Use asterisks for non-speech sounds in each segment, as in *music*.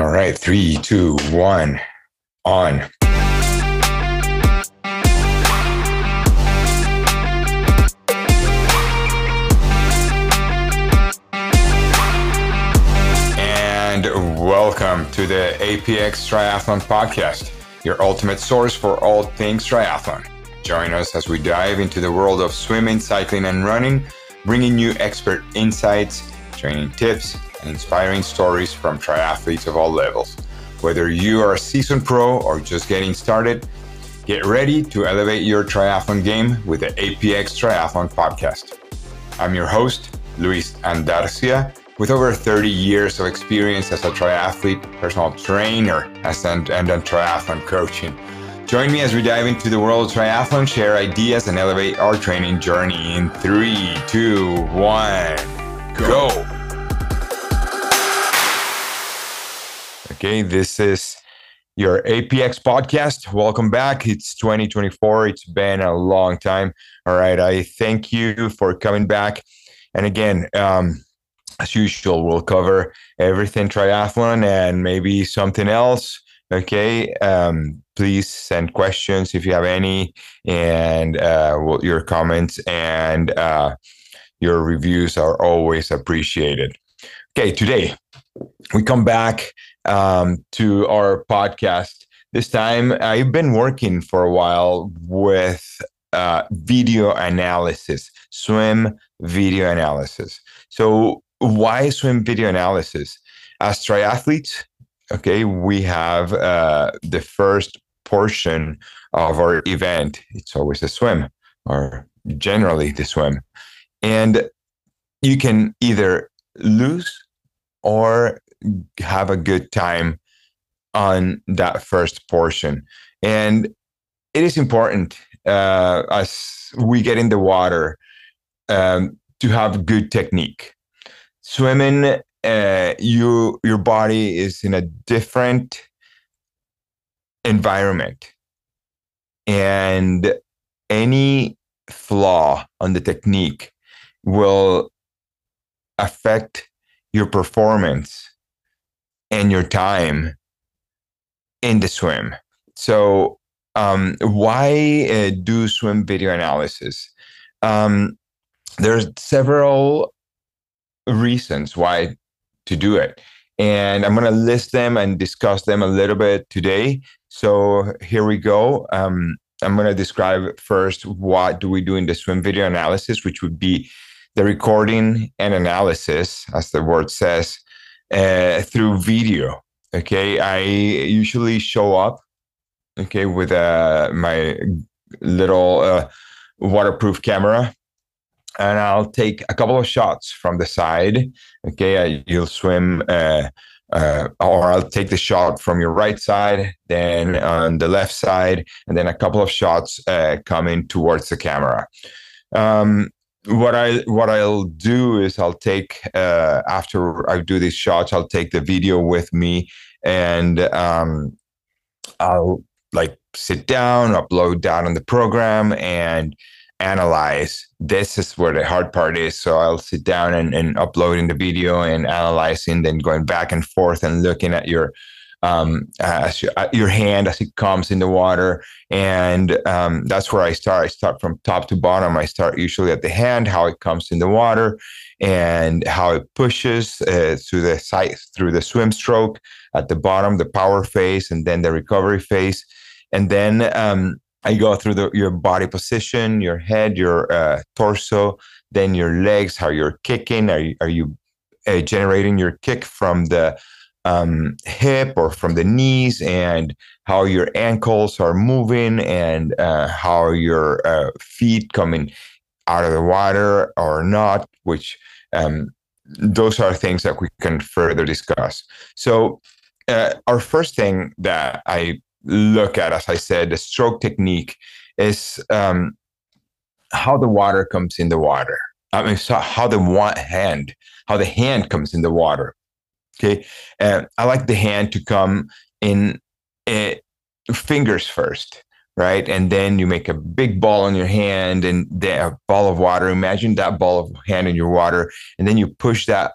All right, three, two, one, on. And welcome to the APX Triathlon Podcast, your ultimate source for all things triathlon. Join us as we dive into the world of swimming, cycling, and running, bringing you expert insights, training tips, and inspiring stories from triathletes of all levels. Whether you are a seasoned pro or just getting started, get ready to elevate your triathlon game with the APX Triathlon Podcast. I'm your host, Luis Andarcia, with over 30 years of experience as a triathlete, personal trainer, and, and a triathlon coaching. Join me as we dive into the world of triathlon, share ideas, and elevate our training journey in three, two, one, go. go. Okay, this is your APX podcast. Welcome back. It's 2024. It's been a long time. All right. I thank you for coming back. And again, um, as usual, we'll cover everything triathlon and maybe something else. Okay. Um, please send questions if you have any, and uh, your comments and uh, your reviews are always appreciated. Okay. Today, we come back um, to our podcast. This time, I've been working for a while with uh, video analysis, swim video analysis. So, why swim video analysis? As triathletes, okay, we have uh, the first portion of our event. It's always a swim, or generally the swim. And you can either lose or have a good time on that first portion. And it is important uh, as we get in the water um, to have good technique. Swimming, uh, you your body is in a different environment, and any flaw on the technique will affect your performance and your time in the swim. So, um, why uh, do swim video analysis? Um, there's several reasons why to do it, and I'm going to list them and discuss them a little bit today. So here we go. Um, I'm going to describe first what do we do in the swim video analysis, which would be the recording and analysis, as the word says, uh, through video. Okay, I usually show up, okay, with uh, my little uh, waterproof camera, and I'll take a couple of shots from the side. Okay, I, you'll swim. Uh, uh, or I'll take the shot from your right side, then on the left side, and then a couple of shots uh, coming towards the camera. Um, what I what I'll do is I'll take uh, after I do these shots, I'll take the video with me and um, I'll like sit down, upload down on the program, and analyze. This is where the hard part is. So I'll sit down and, and uploading the video and analyzing, then going back and forth and looking at your um, as your, uh, your, hand as it comes in the water. And um, that's where I start. I start from top to bottom. I start usually at the hand, how it comes in the water, and how it pushes uh, through the side through the swim stroke at the bottom, the power phase, and then the recovery phase. And then um, I go through the, your body position, your head, your uh, torso, then your legs, how you're kicking. Are you, are you uh, generating your kick from the um, hip or from the knees and how your ankles are moving and uh, how your uh, feet coming out of the water or not, which um, those are things that we can further discuss. So, uh, our first thing that I look at, as I said, the stroke technique is um, how the water comes in the water. I mean, so how the one hand, how the hand comes in the water. Okay. Uh, I like the hand to come in uh, fingers first, right? And then you make a big ball in your hand and a ball of water. Imagine that ball of hand in your water. And then you push that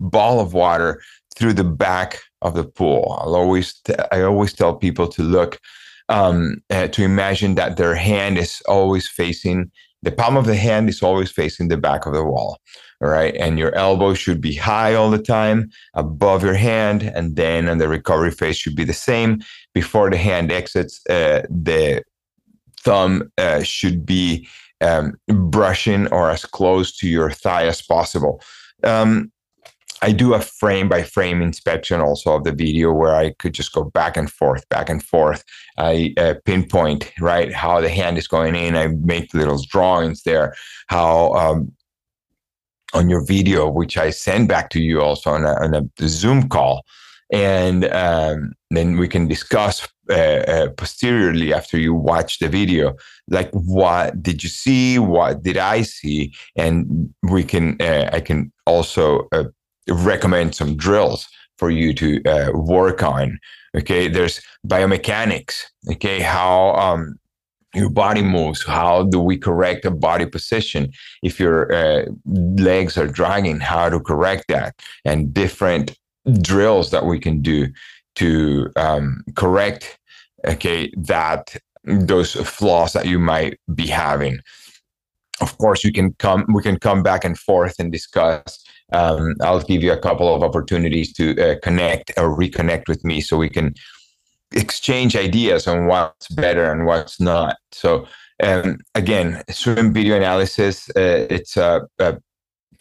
ball of water through the back of the pool. I'll always t- I always tell people to look um, uh, to imagine that their hand is always facing the palm of the hand is always facing the back of the wall all right and your elbow should be high all the time above your hand and then on the recovery phase should be the same before the hand exits uh, the thumb uh, should be um, brushing or as close to your thigh as possible um, I do a frame by frame inspection also of the video where I could just go back and forth, back and forth. I uh, pinpoint right how the hand is going in. I make little drawings there. How um, on your video, which I send back to you also on a, on a Zoom call, and um, then we can discuss uh, uh, posteriorly after you watch the video like what did you see what did i see and we can uh, i can also uh, recommend some drills for you to uh, work on. Okay, there's biomechanics. Okay, how um, your body moves. How do we correct a body position? If your uh, legs are dragging, how to correct that, and different drills that we can do to um, correct. Okay, that those flaws that you might be having. Of course, you can come. We can come back and forth and discuss um, I'll give you a couple of opportunities to uh, connect or reconnect with me so we can exchange ideas on what's better and what's not. So, um, again, swim video analysis, uh, it's a, a,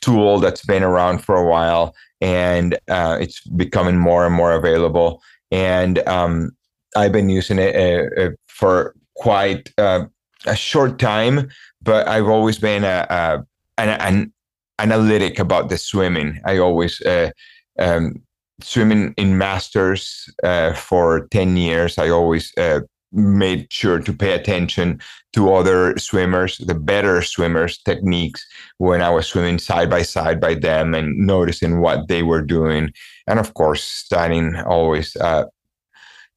tool that's been around for a while and uh, it's becoming more and more available. And um, I've been using it uh, uh, for quite uh, a short time, but I've always been a, a an, an analytic about the swimming. I always uh, um, swimming in masters uh, for 10 years. I always uh, made sure to pay attention to other swimmers, the better swimmers' techniques when I was swimming side by side by them and noticing what they were doing. And of course, studying always uh,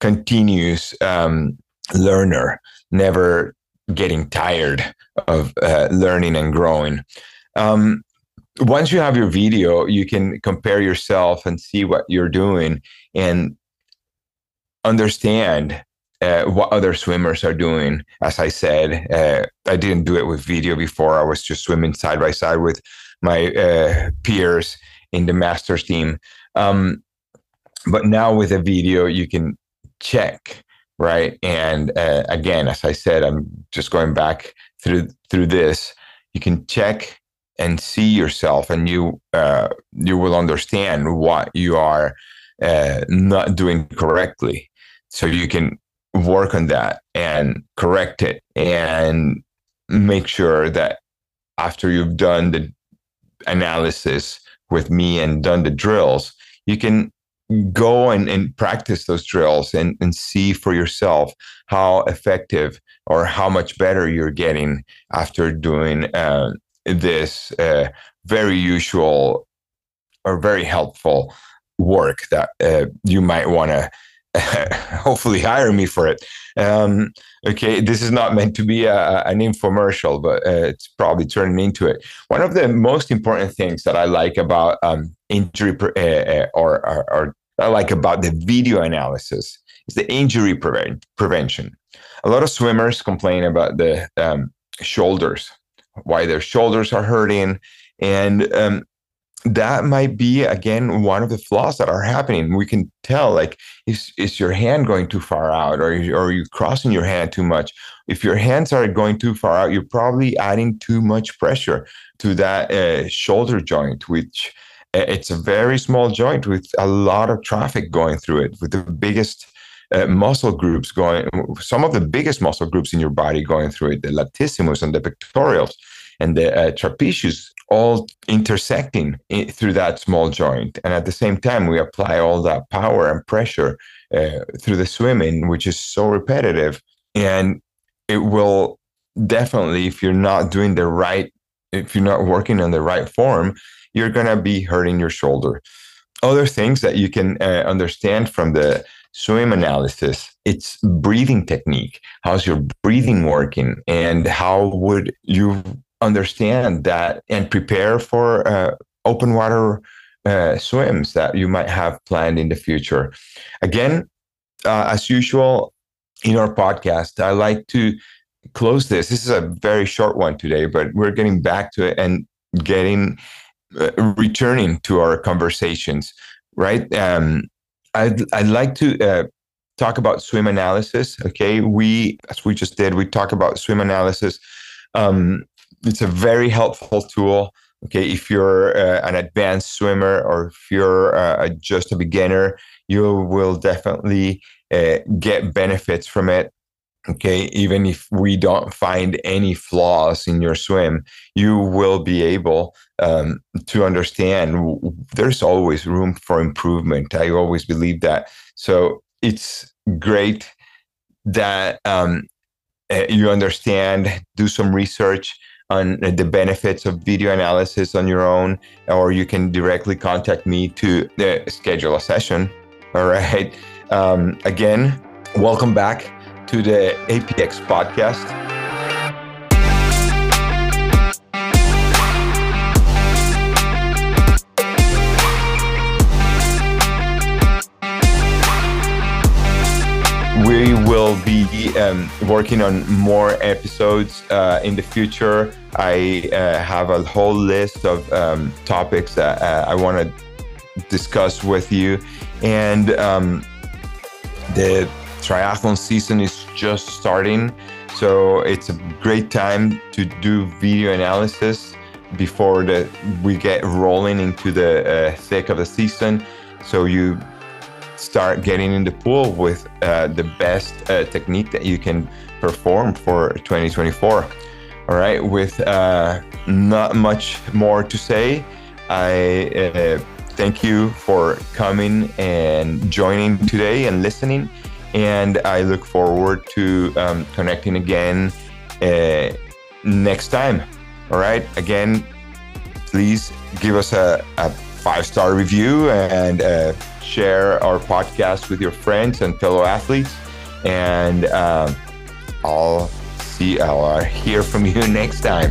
continuous um, learner, never getting tired of uh, learning and growing. Um, once you have your video, you can compare yourself and see what you're doing and understand uh, what other swimmers are doing. As I said, uh, I didn't do it with video before. I was just swimming side by side with my uh, peers in the masters team. Um, but now with a video, you can check right. And uh, again, as I said, I'm just going back through through this. You can check and see yourself and you uh, you will understand what you are uh, not doing correctly. So you can work on that and correct it and make sure that after you've done the analysis with me and done the drills you can go and, and practice those drills and, and see for yourself how effective or how much better you're getting after doing uh, this uh, very usual or very helpful work that uh, you might want to *laughs* hopefully hire me for it. Um, okay, this is not meant to be a, an infomercial, but uh, it's probably turning into it. One of the most important things that I like about um, injury pre- uh, uh, or, or, or, I like about the video analysis is the injury prevention. A lot of swimmers complain about the um, shoulders why their shoulders are hurting. And um, that might be again one of the flaws that are happening. We can tell like is is your hand going too far out, or or are you crossing your hand too much? If your hands are going too far out, you're probably adding too much pressure to that uh, shoulder joint, which uh, it's a very small joint with a lot of traffic going through it, with the biggest uh, muscle groups going, some of the biggest muscle groups in your body going through it, the latissimus and the pectorals and the uh, trapezius all intersecting through that small joint. And at the same time, we apply all that power and pressure uh, through the swimming, which is so repetitive. And it will definitely, if you're not doing the right, if you're not working on the right form, you're going to be hurting your shoulder. Other things that you can uh, understand from the swim analysis it's breathing technique how's your breathing working and how would you understand that and prepare for uh, open water uh, swims that you might have planned in the future. Again, uh, as usual in our podcast, I like to close this. This is a very short one today, but we're getting back to it and getting uh, returning to our conversations, right? Um, I'd, I'd like to uh, talk about swim analysis. Okay, we as we just did, we talk about swim analysis. Um, it's a very helpful tool. Okay, if you're uh, an advanced swimmer or if you're uh, just a beginner, you will definitely uh, get benefits from it. Okay, even if we don't find any flaws in your swim, you will be able um, to understand there's always room for improvement. I always believe that. So it's great that um, uh, you understand, do some research on the benefits of video analysis on your own, or you can directly contact me to uh, schedule a session. *laughs* All right. Um, again, welcome back to the APX podcast. we will be um, working on more episodes uh, in the future. I uh, have a whole list of um, topics that uh, I want to discuss with you. And um, the triathlon season is just starting. So it's a great time to do video analysis before the, we get rolling into the uh, thick of the season. So you start getting in the pool with uh, the best uh, technique that you can perform for 2024. All right, with uh, not much more to say, I uh, thank you for coming and joining today and listening. And I look forward to um, connecting again uh, next time. All right, again, please give us a, a five star review and uh, share our podcast with your friends and fellow athletes. And um, I'll see, I'll hear from you *laughs* next time.